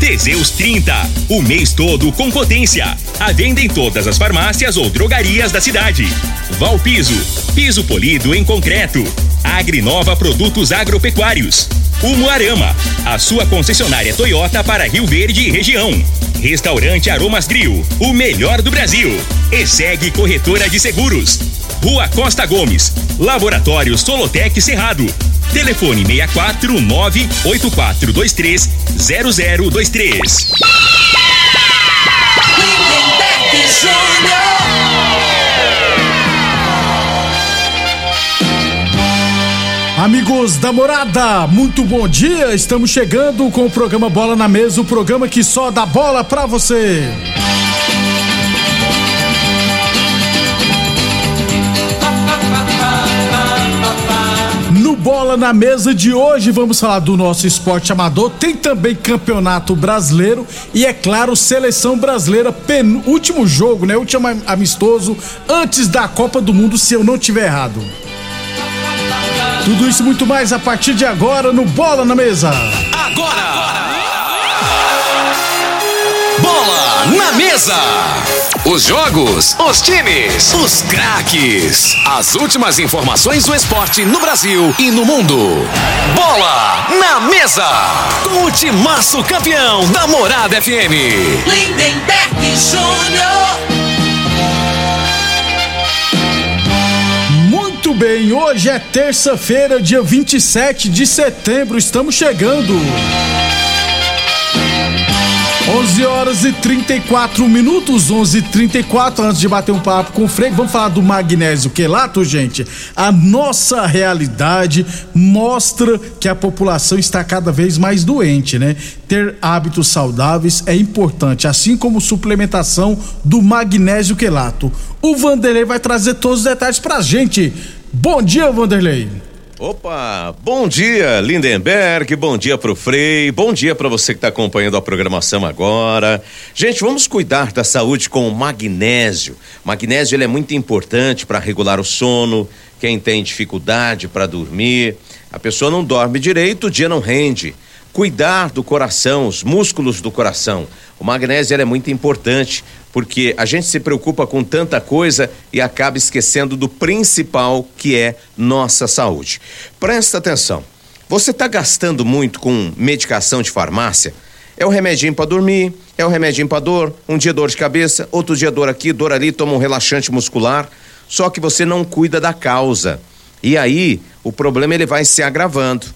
Teseus 30, o mês todo com potência. A venda em todas as farmácias ou drogarias da cidade. Valpiso, piso polido em concreto. Agrinova Produtos Agropecuários. Umuarama, a sua concessionária Toyota para Rio Verde e região. Restaurante Aromas Grill, o melhor do Brasil. E segue Corretora de Seguros. Rua Costa Gomes, Laboratório Solotec Cerrado. Telefone 64 98423 0023. Amigos da morada, muito bom dia. Estamos chegando com o programa Bola na Mesa o programa que só dá bola pra você. Bola na Mesa de hoje vamos falar do nosso esporte amador. Tem também campeonato brasileiro e, é claro, seleção brasileira. Penúltimo jogo, né? Último amistoso antes da Copa do Mundo, se eu não tiver errado. Tudo isso muito mais a partir de agora no Bola na Mesa. Agora! Bola na Mesa! Os jogos, os times, os craques. As últimas informações do esporte no Brasil e no mundo. Bola na Mesa! Com o timaço campeão da Morada FM. Lindenberg Júnior. Muito bem, hoje é terça-feira, dia 27 de setembro, estamos chegando. 11 horas e 34 minutos, 11 e 34 antes de bater um papo com o Frei, vamos falar do magnésio quelato, gente. A nossa realidade mostra que a população está cada vez mais doente, né? Ter hábitos saudáveis é importante, assim como suplementação do magnésio quelato. O Vanderlei vai trazer todos os detalhes pra gente. Bom dia, Vanderlei. Opa, bom dia Lindenberg, bom dia pro Frei, bom dia para você que está acompanhando a programação agora. Gente, vamos cuidar da saúde com o magnésio. Magnésio ele é muito importante para regular o sono, quem tem dificuldade para dormir, a pessoa não dorme direito, o dia não rende. Cuidar do coração, os músculos do coração. O magnésio é muito importante porque a gente se preocupa com tanta coisa e acaba esquecendo do principal que é nossa saúde. Presta atenção. Você está gastando muito com medicação de farmácia? É o remedinho para dormir, é o remedinho para dor, um dia dor de cabeça, outro dia dor aqui, dor ali, toma um relaxante muscular. Só que você não cuida da causa. E aí o problema ele vai se agravando.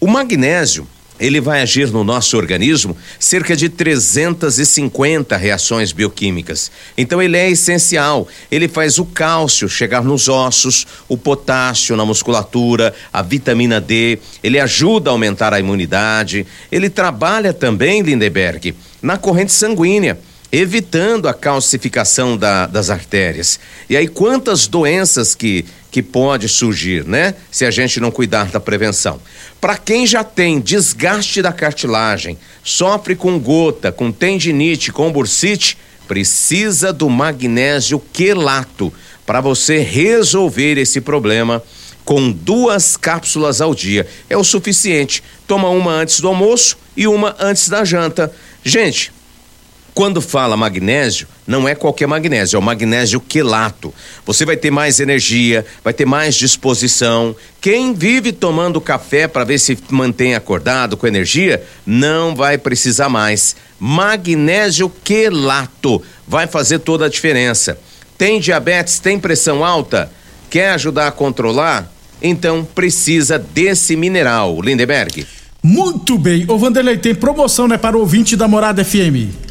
O magnésio ele vai agir no nosso organismo cerca de 350 reações bioquímicas. Então ele é essencial. Ele faz o cálcio chegar nos ossos, o potássio na musculatura, a vitamina D, ele ajuda a aumentar a imunidade. Ele trabalha também, Lindeberg, na corrente sanguínea evitando a calcificação da, das artérias. E aí, quantas doenças que, que pode surgir, né? Se a gente não cuidar da prevenção. Para quem já tem desgaste da cartilagem, sofre com gota, com tendinite, com bursite, precisa do magnésio quelato para você resolver esse problema com duas cápsulas ao dia. É o suficiente. Toma uma antes do almoço e uma antes da janta. Gente, quando fala magnésio, não é qualquer magnésio, é o magnésio quelato. Você vai ter mais energia, vai ter mais disposição. Quem vive tomando café para ver se mantém acordado com energia, não vai precisar mais. Magnésio quelato vai fazer toda a diferença. Tem diabetes, tem pressão alta? Quer ajudar a controlar? Então precisa desse mineral, Lindeberg. Muito bem. Ô Vanderlei, tem promoção, né, para o ouvinte da Morada FM.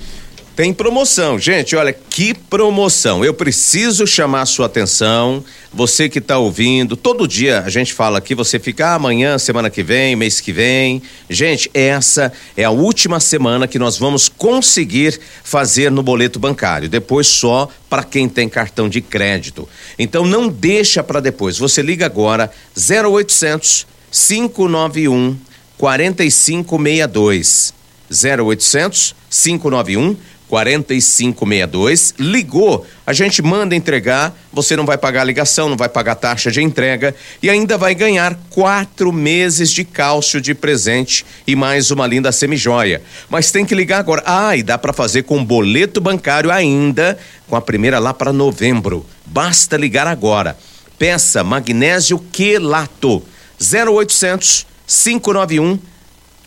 Tem promoção, gente. Olha que promoção. Eu preciso chamar a sua atenção. Você que está ouvindo, todo dia a gente fala aqui. Você fica ah, amanhã, semana que vem, mês que vem. Gente, essa é a última semana que nós vamos conseguir fazer no boleto bancário. Depois só para quem tem cartão de crédito. Então não deixa para depois. Você liga agora 0800 591 4562. 0800 591 4562, ligou, a gente manda entregar, você não vai pagar ligação, não vai pagar taxa de entrega e ainda vai ganhar quatro meses de cálcio de presente e mais uma linda semijoia. Mas tem que ligar agora. Ah, e dá para fazer com boleto bancário ainda, com a primeira lá para novembro. Basta ligar agora. Peça magnésio quelato 0800 591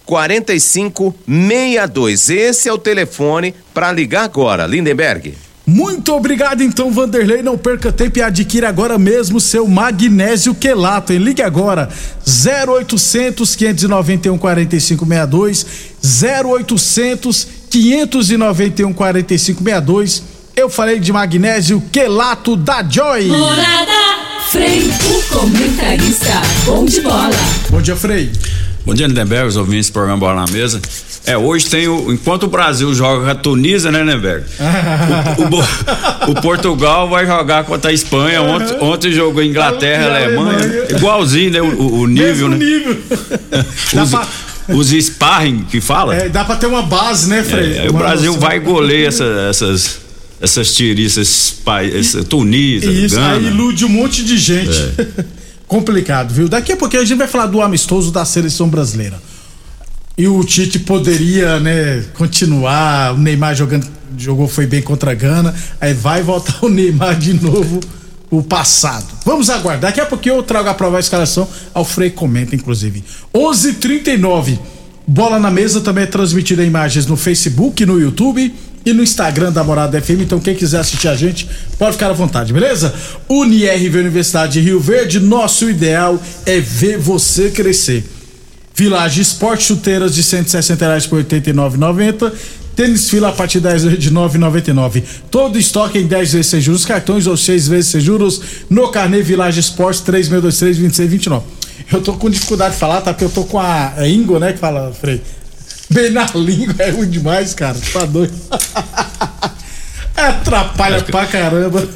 4562. Esse é o telefone para ligar agora, Lindenberg. Muito obrigado então, Vanderlei. Não perca tempo e adquira agora mesmo seu magnésio quelato. Hein? Ligue agora 0800 591 4562 0800 591 4562. Eu falei de magnésio quelato da Joy. Morada Frei, o comentarista bom de bola. Bom dia, Frei. Bom dia, Lindenberg, os ouvintes do programa Bola na Mesa. É, hoje tem o. Enquanto o Brasil joga com a Tunísia, né, Lindenberg? o, o, o, Portugal vai jogar contra a Espanha. Ontem, ontem jogou Inglaterra, Alemanha. Alemanha. Igualzinho, né? O, o nível, Mesmo né? nível. os, pra... os sparring que fala. É, dá pra ter uma base, né, Frei? É, o Brasil vai golear essa, essas essas tiriças, essa Tunísia, Isso, Gana. aí ilude um monte de gente. É. complicado, viu? Daqui a pouquinho a gente vai falar do amistoso da seleção brasileira. E o Tite poderia, né, continuar. O Neymar jogando, jogou foi bem contra a Gana. Aí vai voltar o Neymar de novo o passado. Vamos aguardar. Daqui a pouquinho eu trago a prova a escalação. Ao Frei comenta, inclusive. 11:39. Bola na mesa também é transmitida imagens no Facebook, no YouTube e no Instagram da Morada FM. Então, quem quiser assistir a gente, pode ficar à vontade, beleza? UniRV Universidade de Rio Verde, nosso ideal é ver você crescer. Village Esporte Chuteiras de 160 reais por 89,90. Tênis fila a partir de 10 vezes de 9,99. Todo estoque em 10 vezes sem juros, cartões ou 6 vezes sem juros no Carnê Village Esporte 3623 2629. Eu tô com dificuldade de falar, tá? Porque eu tô com a Ingo, né? Que fala, Frei. Bem na língua, é ruim demais, cara. Tá doido. Atrapalha que... pra caramba.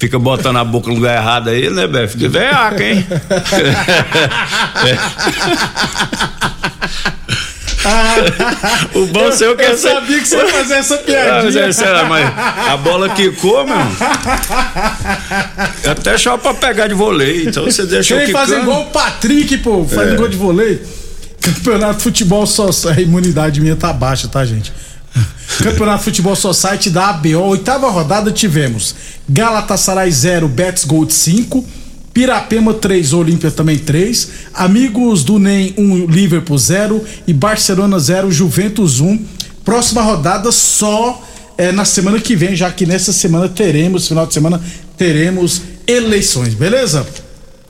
Fica botando a boca no lugar errado aí, né, Bé? Fica veiaca, hein? o bom seu que Eu sabia que você ia fazer essa piadinha. Mas, é, mas a bola quicou, meu. Até só pra pegar de vôlei. Então você deixou Quem fazer igual o Patrick, pô, faz é. gol de vôlei. Campeonato de Futebol só a imunidade minha tá baixa, tá, gente? Campeonato de Futebol Society da ABO, oitava rodada tivemos Galatasaray 0, Betis Gold 5, Pirapema 3, Olímpia também 3, Amigos do NEM 1, Liverpool 0 e Barcelona 0, Juventus 1. Próxima rodada só é, na semana que vem, já que nessa semana teremos, final de semana, teremos eleições, beleza?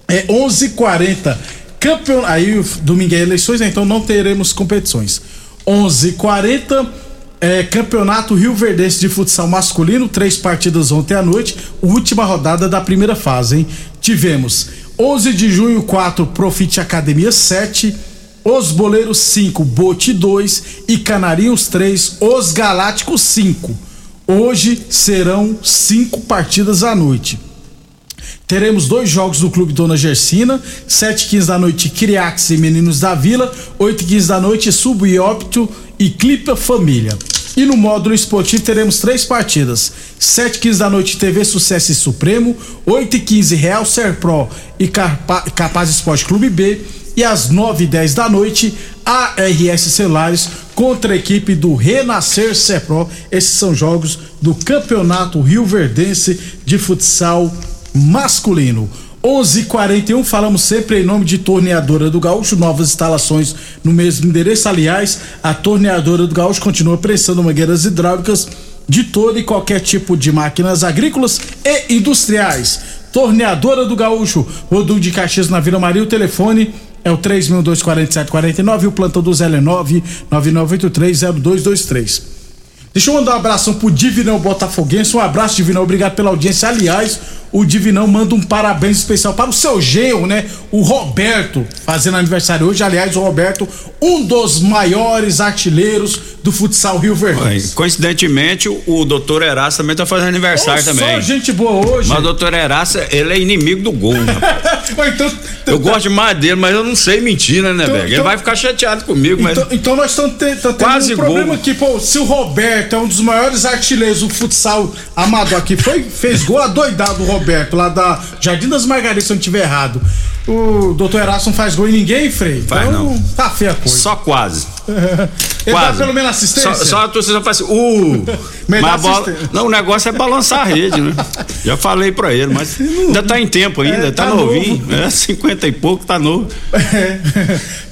É 11:40 Campeon... Aí domingo é eleições, né? então não teremos competições. 11:40 é, Campeonato Rio Verdense de Futsal Masculino, três partidas ontem à noite, última rodada da primeira fase, hein? Tivemos 11 de junho 4 Profit Academia 7, Os Boleiros 5, Bote 2 e Canarinhos 3, Os Galácticos 5. Hoje serão cinco partidas à noite. Teremos dois jogos do Clube Dona Gersina, 7 15 da noite, Criax e Meninos da Vila, 8 15 da noite, Subiópito e Clipa Família. E no módulo esportivo teremos três partidas: 7 15 da noite, TV Sucesso e Supremo, 8 15 Real Serpro e Capaz Esporte Clube B, e às 9 10 da noite, ARS Celulares contra a equipe do Renascer Serpro. Esses são jogos do Campeonato Rio Verdense de Futsal masculino. 11:41 falamos sempre em nome de Torneadora do Gaúcho, novas instalações no mesmo endereço. Aliás, a Torneadora do Gaúcho continua prestando mangueiras hidráulicas de todo e qualquer tipo de máquinas agrícolas e industriais. Torneadora do Gaúcho, Rodul de Caxias na Vila Maria, o telefone é o 3.24749 e o plantão do Zé é 999830223. Deixa eu mandar um abração pro Divinão Botafoguense. Um abraço, Divinão. Obrigado pela audiência. Aliás, o Divinão manda um parabéns especial para o seu genro, né? O Roberto, fazendo aniversário hoje. Aliás, o Roberto, um dos maiores artilheiros do futsal Rio Verde. Coincidentemente, o doutor Eraça também tá fazendo aniversário oh, também. Só gente boa hoje. Mas o doutor Eraça, ele é inimigo do gol. então, eu gosto demais dele, mas eu não sei mentir, né, né, então, Ele então, vai ficar chateado comigo, mas. Então, então nós estamos te, tendo Quase um problema gol. aqui, pô. Se o Roberto é um dos maiores artilheiros do futsal amador aqui, foi, fez gol adoidado o Roberto. Roberto, lá da Jardim das Margaridas, se eu não estiver errado. O doutor Erasto não faz gol em ninguém, Frei? Faz então, não. Tá feia a coisa. Só quase. Ele quase. dá pelo menos assistência? Só, só a torcida faz assim, uh! mas bola, não, o negócio é balançar a rede, né? Já falei pra ele, mas ainda tá em tempo ainda, é, tá, tá novinho. Novo. É, 50 e pouco, tá novo. É.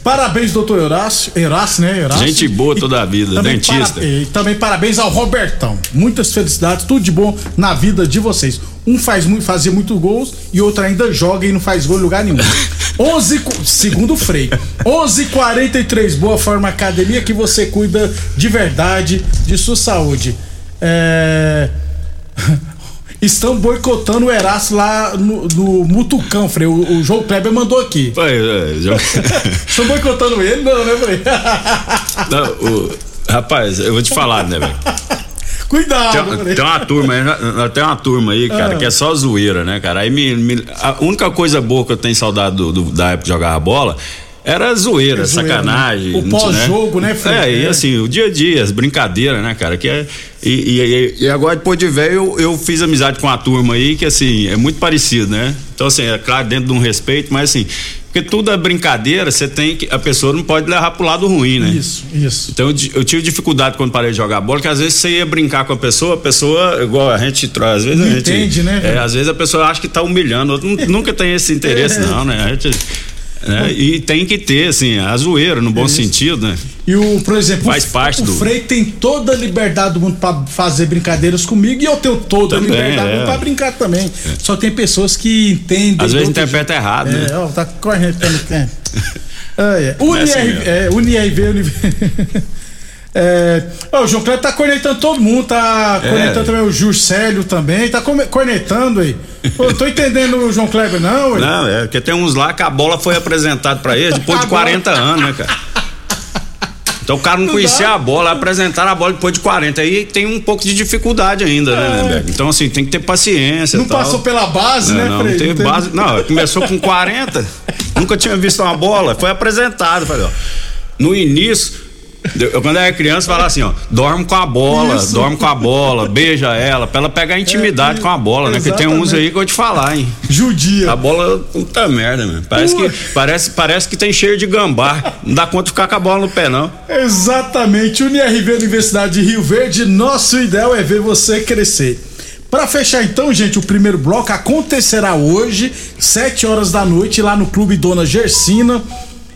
Parabéns, doutor Horácio, Horácio, né? Horácio. Gente boa toda a vida, também dentista. Para, e também parabéns ao Robertão. Muitas felicidades, tudo de bom na vida de vocês. Um faz muito, fazia muito gols e outro ainda joga e não faz gol em lugar nenhum. 11, segundo Frei. 11:43 Boa Forma Academia que você cuida de verdade de sua saúde. É... Estão boicotando o Eraço lá no, no Mutucão, Frei. O, o João Kleber mandou aqui. Foi, é. Estão boicotando ele? Não, né, Frei? Não, o... Rapaz, eu vou te falar, né, velho? Cuidado, tem, tem, uma turma aí, tem uma turma aí, cara, ah. que é só zoeira, né, cara? Aí me, me, a única coisa boa que eu tenho saudade do, do, da época de jogar bola era zoeira, é zoeira né? sacanagem. Né? O pós-jogo, né, Fred? É, e assim, o dia a dia, as brincadeiras, né, cara? Que é, e, e, e, agora, depois de velho, eu, eu fiz amizade com a turma aí, que assim, é muito parecido, né? Então, assim, é claro, dentro de um respeito, mas assim, porque tudo é brincadeira, você tem que. A pessoa não pode levar pro lado ruim, né? Isso, isso. Então eu, eu, tive dificuldade quando parei de jogar bola, que às vezes você ia brincar com a pessoa, a pessoa, igual a gente traz, às vezes não a gente. Entende, né? É, às vezes a pessoa acha que tá humilhando, nunca tem esse interesse, é. não, né? A gente né? E tem que ter, assim, a zoeira, no bom sentido, né? E o, por exemplo, Faz parte o, do... Frei tem toda a liberdade do mundo para fazer brincadeiras comigo e eu tenho toda também, a liberdade é. para brincar também. É. Só tem pessoas que entendem. Às vezes interpreta errado, é, né? Ó, tá correndo. é. é. UNIRV, é, UNIRV, UNIRV. É, ó, o João Kleber tá cornetando todo mundo, tá é. cornetando também o Juscelio também, tá cornetando aí. Pô, eu tô entendendo o João Kleber, não, ué. Não, é porque tem uns lá que a bola foi apresentada pra eles depois de 40 anos, né, cara? Então o cara não, não conhecia dá. a bola, apresentaram a bola depois de 40. Aí tem um pouco de dificuldade ainda, né, é. né, Então, assim, tem que ter paciência. Não passou pela base, né, Não, não teve base. Não, começou com 40, nunca tinha visto uma bola, foi apresentado. Falei, ó, no início eu, quando era criança, falava assim, ó, dorme com a bola, Isso. dorme com a bola, beija ela, pra ela pegar intimidade é, com a bola, né? Porque tem uns aí que eu vou te falar, hein? Judia. A bola, puta merda, mano. Parece que, parece, parece que tem cheiro de gambá. Não dá conta de ficar com a bola no pé, não. Exatamente. UniRV Universidade de Rio Verde, nosso ideal é ver você crescer. Para fechar então, gente, o primeiro bloco acontecerá hoje, 7 horas da noite, lá no Clube Dona Gersina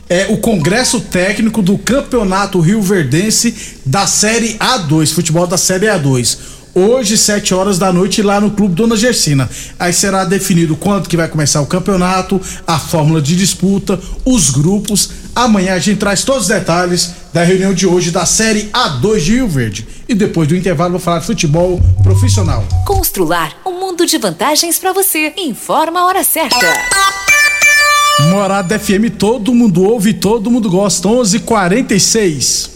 é o congresso técnico do Campeonato Rio Verdense da Série A2, futebol da Série A2. Hoje, 7 horas da noite, lá no Clube Dona Gersina. Aí será definido quando que vai começar o campeonato, a fórmula de disputa, os grupos. Amanhã a gente traz todos os detalhes da reunião de hoje da Série A2 de Rio Verde. E depois do intervalo, vou falar de futebol profissional. Constrular um mundo de vantagens para você. Informa a hora certa. Morada FM, todo mundo ouve, todo mundo gosta. 11:46.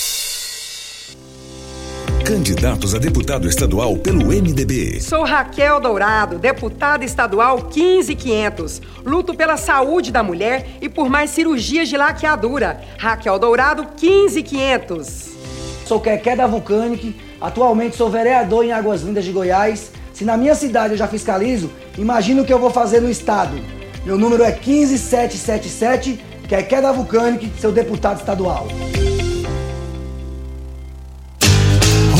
Candidatos a deputado estadual pelo MDB. Sou Raquel Dourado, deputada estadual 15500. Luto pela saúde da mulher e por mais cirurgias de laqueadura. Raquel Dourado 15500. Sou Keké da Vulcanic, atualmente sou vereador em Águas Lindas de Goiás. Se na minha cidade eu já fiscalizo, imagina o que eu vou fazer no estado. Meu número é 15777, Keké da Vulcanic, seu deputado estadual.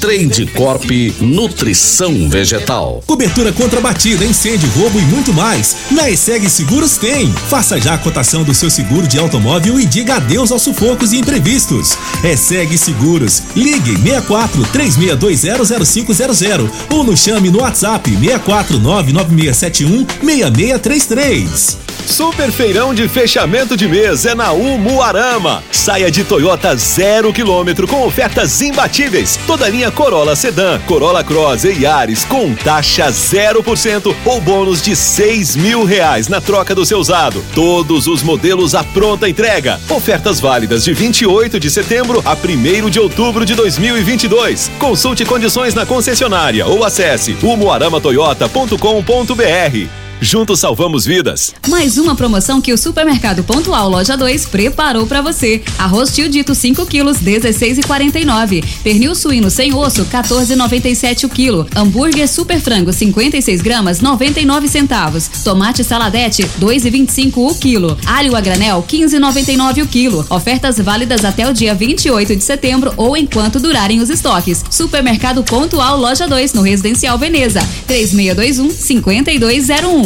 Trade Corp Nutrição Vegetal. Cobertura contra batida, incêndio, roubo e muito mais. Na ESEG Seguros tem. Faça já a cotação do seu seguro de automóvel e diga adeus aos sufocos e imprevistos. ESEG Seguros. Ligue 64 36200500 ou nos chame no WhatsApp 64 99671 6633. Super feirão de fechamento de mês é na Umuarama. Saia de Toyota zero quilômetro com ofertas imbatíveis. Toda linha Corolla Sedan, Corolla Cross e Yaris com taxa 0% ou bônus de seis mil reais na troca do seu usado. Todos os modelos à pronta entrega. Ofertas válidas de 28 de setembro a 1 de outubro de 2022. Consulte condições na concessionária ou acesse umuaramatoyota.com.br. Juntos salvamos vidas. Mais uma promoção que o Supermercado Pontual Loja 2 preparou para você. Arroz tio dito 5 quilos, 16,49. Pernil suíno sem osso, 14,97 o quilo. Hambúrguer super frango, 56 gramas, 99 centavos. Tomate saladete, 2,25 o quilo. Alho a granel, 15,99 o quilo. Ofertas válidas até o dia 28 de setembro ou enquanto durarem os estoques. Supermercado Pontual Loja 2, no Residencial Veneza. 3621 5201.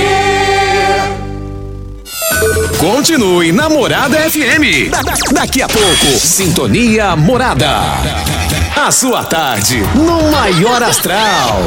Continue na Morada FM. Da- da- daqui a pouco, Sintonia Morada. A sua tarde no maior astral.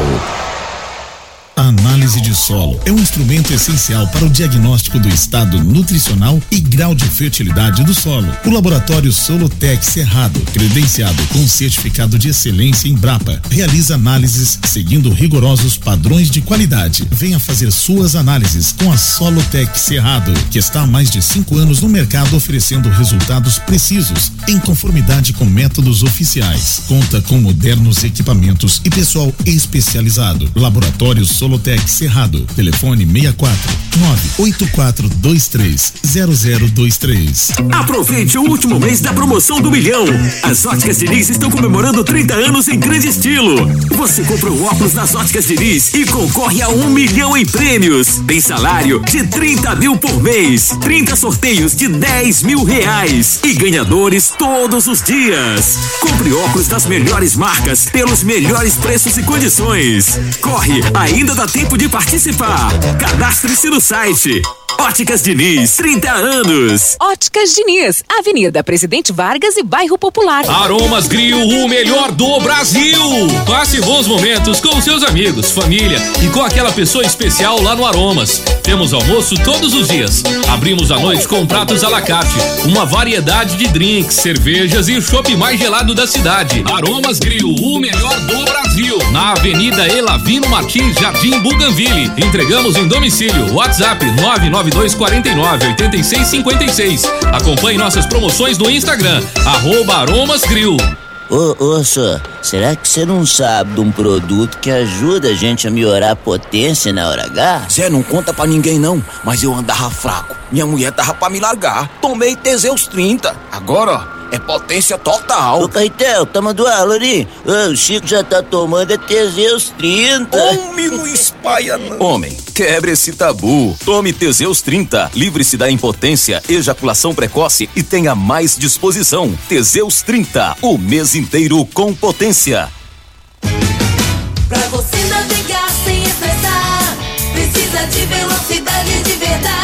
Análise de solo é um instrumento essencial para o diagnóstico do estado nutricional e grau de fertilidade do solo. O laboratório Solotec Cerrado, credenciado com certificado de excelência em Brapa, realiza análises seguindo rigorosos padrões de qualidade. Venha fazer suas análises com a Solotec Cerrado, que está há mais de cinco anos no mercado oferecendo resultados precisos, em conformidade com métodos oficiais. Conta com modernos equipamentos e pessoal especializado. Laboratório Solotec Cerrado. Telefone 64 98423 0023. Aproveite o último mês da promoção do milhão. As óticas Diniz estão comemorando 30 anos em grande estilo. Você compra um óculos nas óticas Diniz e concorre a um milhão em prêmios. Tem salário de 30 mil por mês, 30 sorteios de 10 mil reais e ganhadores todos os dias. Compre óculos das melhores marcas pelos melhores preços e condições. Corre, ainda dá tempo de participar. Cadastre-se no site. Óticas Diniz, 30 anos. Óticas Diniz, Avenida Presidente Vargas e Bairro Popular. Aromas Grill, o melhor do Brasil. Passe bons momentos com seus amigos, família e com aquela pessoa especial lá no Aromas. Temos almoço todos os dias. Abrimos à noite com pratos à la carte, uma variedade de drinks, cervejas e o chopp mais gelado da cidade. Aromas Grill, o melhor do Brasil. Na Avenida Elavino Martins, Jardim Buganville. Entregamos em domicílio. WhatsApp 99249 8656. Acompanhe nossas promoções no Instagram, arroba Aromas Grill. Ô, ô, senhor, será que você não sabe de um produto que ajuda a gente a melhorar a potência na hora H? Zé, não conta pra ninguém não, mas eu andava fraco. Minha mulher tava pra me largar. Tomei Teseus 30. Agora, é potência total. Ô, Caetel, tá mandando aula ali? O Chico já tá tomando é Teseus 30. Homem, não espalha não. Homem, quebre esse tabu. Tome Teseus 30. Livre-se da impotência, ejaculação precoce e tenha mais disposição. Teseus 30. O mês inteiro com potência. Pra você navegar sem estressar, precisa de velocidade de verdade.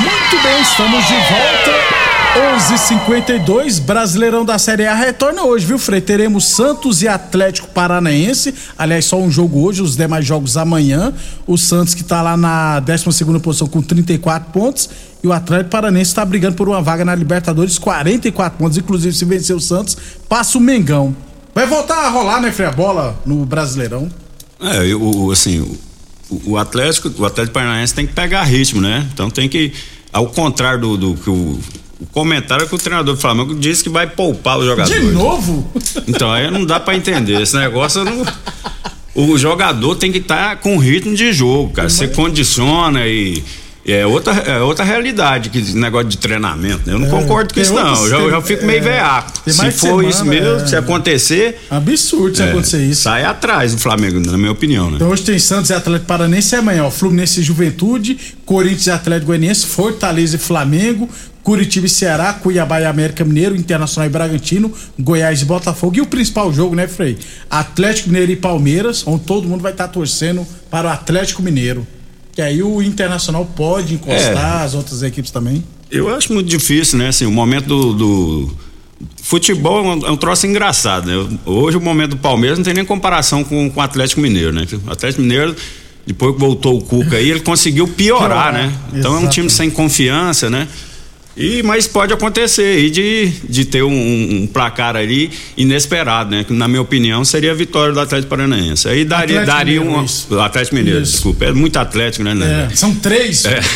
Muito bem, estamos de volta. 11:52 Brasileirão da Série A retorna hoje, viu, Frei? Teremos Santos e Atlético Paranaense. Aliás, só um jogo hoje, os demais jogos amanhã. O Santos que tá lá na 12 posição com 34 pontos e o Atlético Paranaense está brigando por uma vaga na Libertadores, 44 pontos. Inclusive, se vencer o Santos, passa o Mengão. Vai voltar a rolar, né, Frei, a bola no Brasileirão? É, o, assim, o, o, Atlético, o Atlético Paranaense tem que pegar ritmo, né? Então tem que, ao contrário do, do que o, o comentário é que o treinador do Flamengo disse que vai poupar os jogadores. De novo? Então aí não dá para entender. Esse negócio não. O jogador tem que estar tá com ritmo de jogo, cara. Você condiciona e é outra, é outra realidade que negócio de treinamento. Né? Eu não é, concordo com isso, não. Eu já, eu já fico meio é, veaco. Se for semana, isso mesmo, é, se acontecer. Absurdo se é, acontecer isso. Sai atrás do Flamengo, na minha opinião, né? Então hoje tem Santos e Atlético Paranense e amanhã, ó. Fluminense e Juventude, Corinthians e Atlético Goianiense, Fortaleza e Flamengo, Curitiba e Ceará, Cuiabá e América Mineiro, Internacional e Bragantino, Goiás e Botafogo. E o principal jogo, né, Frei? Atlético Mineiro e Palmeiras, onde todo mundo vai estar tá torcendo para o Atlético Mineiro. Que aí o Internacional pode encostar, é. as outras equipes também. Eu acho muito difícil, né? Assim, o momento do, do futebol é um, é um, troço engraçado, né? Hoje o momento do Palmeiras não tem nem comparação com, com o Atlético Mineiro, né? O Atlético Mineiro, depois que voltou o Cuca aí, ele conseguiu piorar, né? Então exatamente. é um time sem confiança, né? E, mas pode acontecer aí de, de ter um, um, placar ali inesperado, né? Que na minha opinião seria a vitória do Atlético Paranaense. Aí daria, Atlético daria um. Isso. Atlético Mineiro, isso. desculpa. É muito Atlético, né? né? É, são três. É.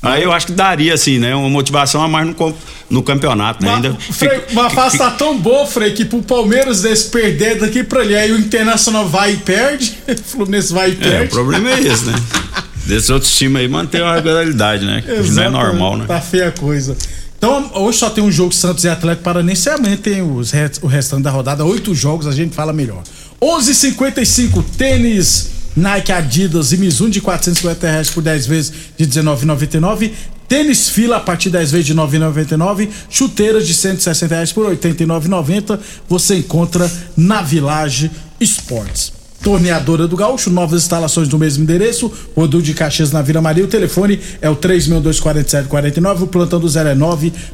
Aí eu acho que daria, assim, né? Uma motivação a mais no, no campeonato, né? Ainda Frei, fica, uma fase tá tão boa, Frei, que pro Palmeiras desse perder daqui pra ali, aí o Internacional vai e perde, o Fluminense vai e perde. É, o problema é esse, né? Desses outros times aí mantém uma regularidade, né? Que não é normal, né? Tá feia a coisa. Então, hoje só tem um jogo Santos e Atlético Paranense, amanhã tem os, o restante da rodada, oito jogos, a gente fala melhor. 11:55 tênis Nike, Adidas e Mizuno de 450 reais por 10 vezes de 19,99. Tênis fila a partir 10 vezes de 9,99. Chuteiras de 160 reais por 89,90. Você encontra na Village Esportes. Torneadora do Gaúcho, novas instalações no mesmo endereço, Rodul de Caxias na Vila Maria. O telefone é o 3624749, o plantão do 0 é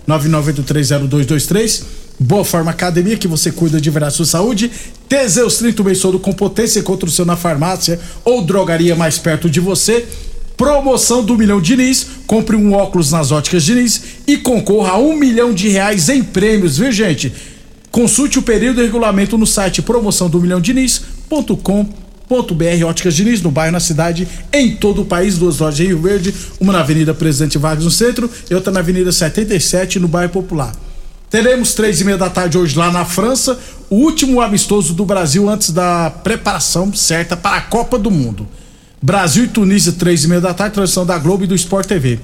999830223. Boa Forma Academia, que você cuida de verdade sua saúde. Teseus 30 mês todo com potência, encontra o seu na farmácia ou drogaria mais perto de você. Promoção do Milhão Diniz. Compre um óculos nas óticas Diniz e concorra a um milhão de reais em prêmios, viu gente? Consulte o período e regulamento no site promoção do milhão Diniz.com.br Óticas Diniz, no bairro, na cidade, em todo o país, duas lojas em Rio Verde, uma na Avenida Presidente Vargas no centro e outra na Avenida 77 no bairro Popular. Teremos três e meia da tarde hoje lá na França, o último amistoso do Brasil antes da preparação certa para a Copa do Mundo. Brasil e Tunísia, três e meia da tarde, transmissão da Globo e do Sport TV.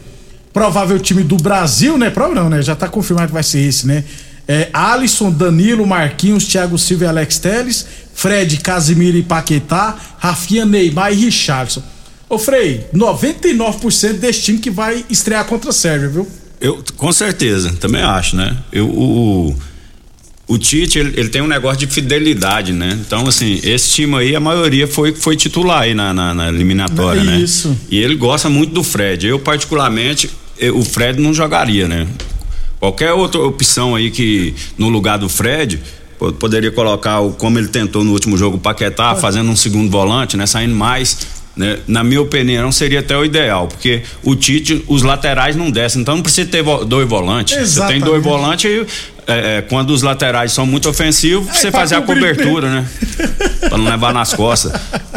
Provável time do Brasil, né? Provável não, né? Já tá confirmado que vai ser esse, né? É, Alisson, Danilo, Marquinhos, Thiago Silva e Alex Teles, Fred, Casimiro e Paquetá, Rafinha, Neymar e Richardson. Ô Frei, 99% desse time que vai estrear contra a Sérvia, viu? Eu, com certeza, também acho, né? Eu, o, o, Tite, ele, ele, tem um negócio de fidelidade, né? Então, assim, esse time aí, a maioria foi, foi titular aí na, na, na eliminatória, é né? Isso. E ele gosta muito do Fred. Eu, particularmente, eu, o Fred não jogaria, né? Qualquer outra opção aí que no lugar do Fred poderia colocar o como ele tentou no último jogo o Paquetá, fazendo um segundo volante, né, saindo mais né? Na minha opinião, seria até o ideal, porque o Tite, os laterais não descem, então não precisa ter dois volantes. Exatamente. Você tem dois volantes é, é, quando os laterais são muito ofensivos, é, você fazer a cobertura, né? pra não levar nas costas.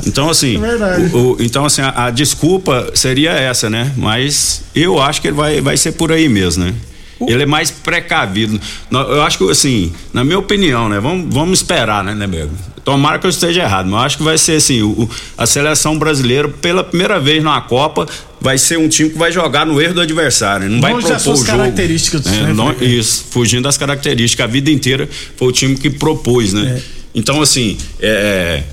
Então, assim, é o, o, então, assim a, a, desculpa seria essa, né? Mas eu acho que ele vai, vai ser por aí mesmo, né? Ele é mais precavido. Eu acho que, assim, na minha opinião, né? Vamos, vamos esperar, né, Nebergo? Tomara que eu esteja errado, mas eu acho que vai ser assim, o, a seleção brasileira, pela primeira vez na Copa, vai ser um time que vai jogar no erro do adversário, não vai Longe propor das suas o jogo. características, É, né, não- isso, fugindo das características, a vida inteira foi o time que propôs, né? Então, assim, é,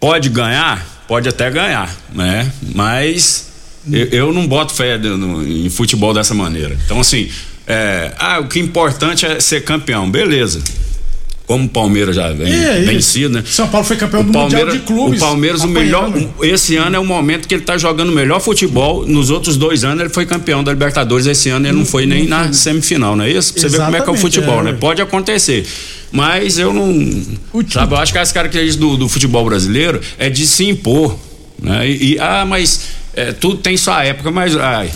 pode ganhar, pode até ganhar, né? Mas eu, eu não boto fé no- em futebol dessa maneira. Então, assim, é, ah, o que é importante é ser campeão, beleza. Como o Palmeiras já vem É, isso. vencido, né? São Paulo foi campeão O do Palmeiras, Mundial de Clubes. o Palmeiras, o melhor. apanhando. Esse ano é o momento que ele tá jogando o melhor futebol. Nos outros dois anos ele foi campeão da Libertadores. Esse ano ele não foi nem na semifinal, não é isso? Pra você ver como é que é o futebol, é, né? Pode acontecer. Mas eu não. Sabe, eu acho que as características do, do futebol brasileiro é de se impor. Né? E, e, ah, mas é, tudo tem sua época, mas. Ai,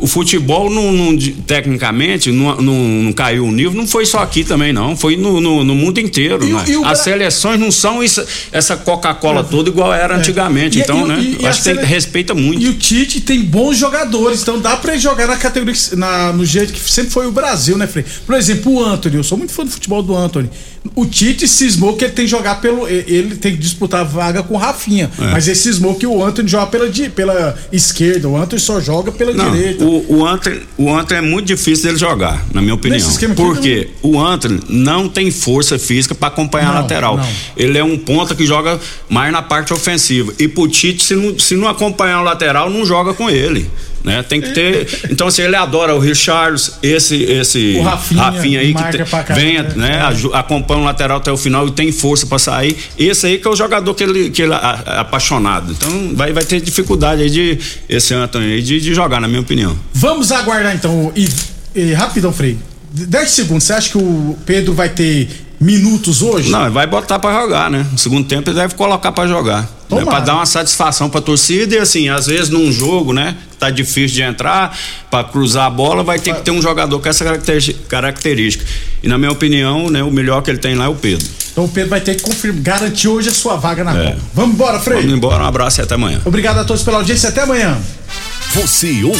o futebol, não, não- tecnicamente, não, não, não caiu o nível, não foi só aqui também, não. Foi no, no, no mundo inteiro. né? e As Bra- seleções não são isso- essa Coca-Cola toda igual era antigamente. É. E- então, e- né? e- e eu acho que sele- respeita muito. E o Tite tem bons jogadores, então dá pra ele jogar na categoria, na, no jeito que sempre foi o Brasil, né, Frei? Por exemplo, o Anthony, eu sou muito fã do futebol do Anthony. O Tite cismou que ele tem que jogar pelo. Ele tem que disputar a vaga com o Rafinha. É. Mas ele cismou que o Anthony joga pela, pela esquerda, o Anthony só joga pela Não, direita. o, o Anthony, o Anthony é muito difícil dele jogar, na minha opinião. Porque o Anthony não tem força física para acompanhar a Não, lateral. não. Ele é um ponta que joga mais na parte ofensiva. E pro Tite, se não, se não acompanhar o lateral, não joga com ele. Né? Tem que ter. Então, assim, ele adora o Richards, esse, esse O Rafinha, aí que te- venha, né? aju- acompanha o lateral até o final e tem força para sair. Esse aí que é o jogador que ele, que ele é apaixonado. Então vai, vai ter dificuldade aí de esse Anthony aí de, de jogar, na minha opinião. Vamos aguardar então. E, e rapidão, Frei. 10 segundos. Você acha que o Pedro vai ter minutos hoje? Não, ele vai botar pra jogar, né? No segundo tempo ele deve colocar pra jogar. Né? Pra dar uma satisfação pra torcida e assim, às vezes num jogo, né? Tá difícil de entrar, pra cruzar a bola, vai ter que ter um jogador com essa característica. E na minha opinião, né, o melhor que ele tem lá é o Pedro. Então o Pedro vai ter que confirmar, garantir hoje a sua vaga na É. Copa. Vamos embora, Frei. Vamos embora, um abraço e até amanhã. Obrigado a todos pela audiência. Até amanhã. Você ouviu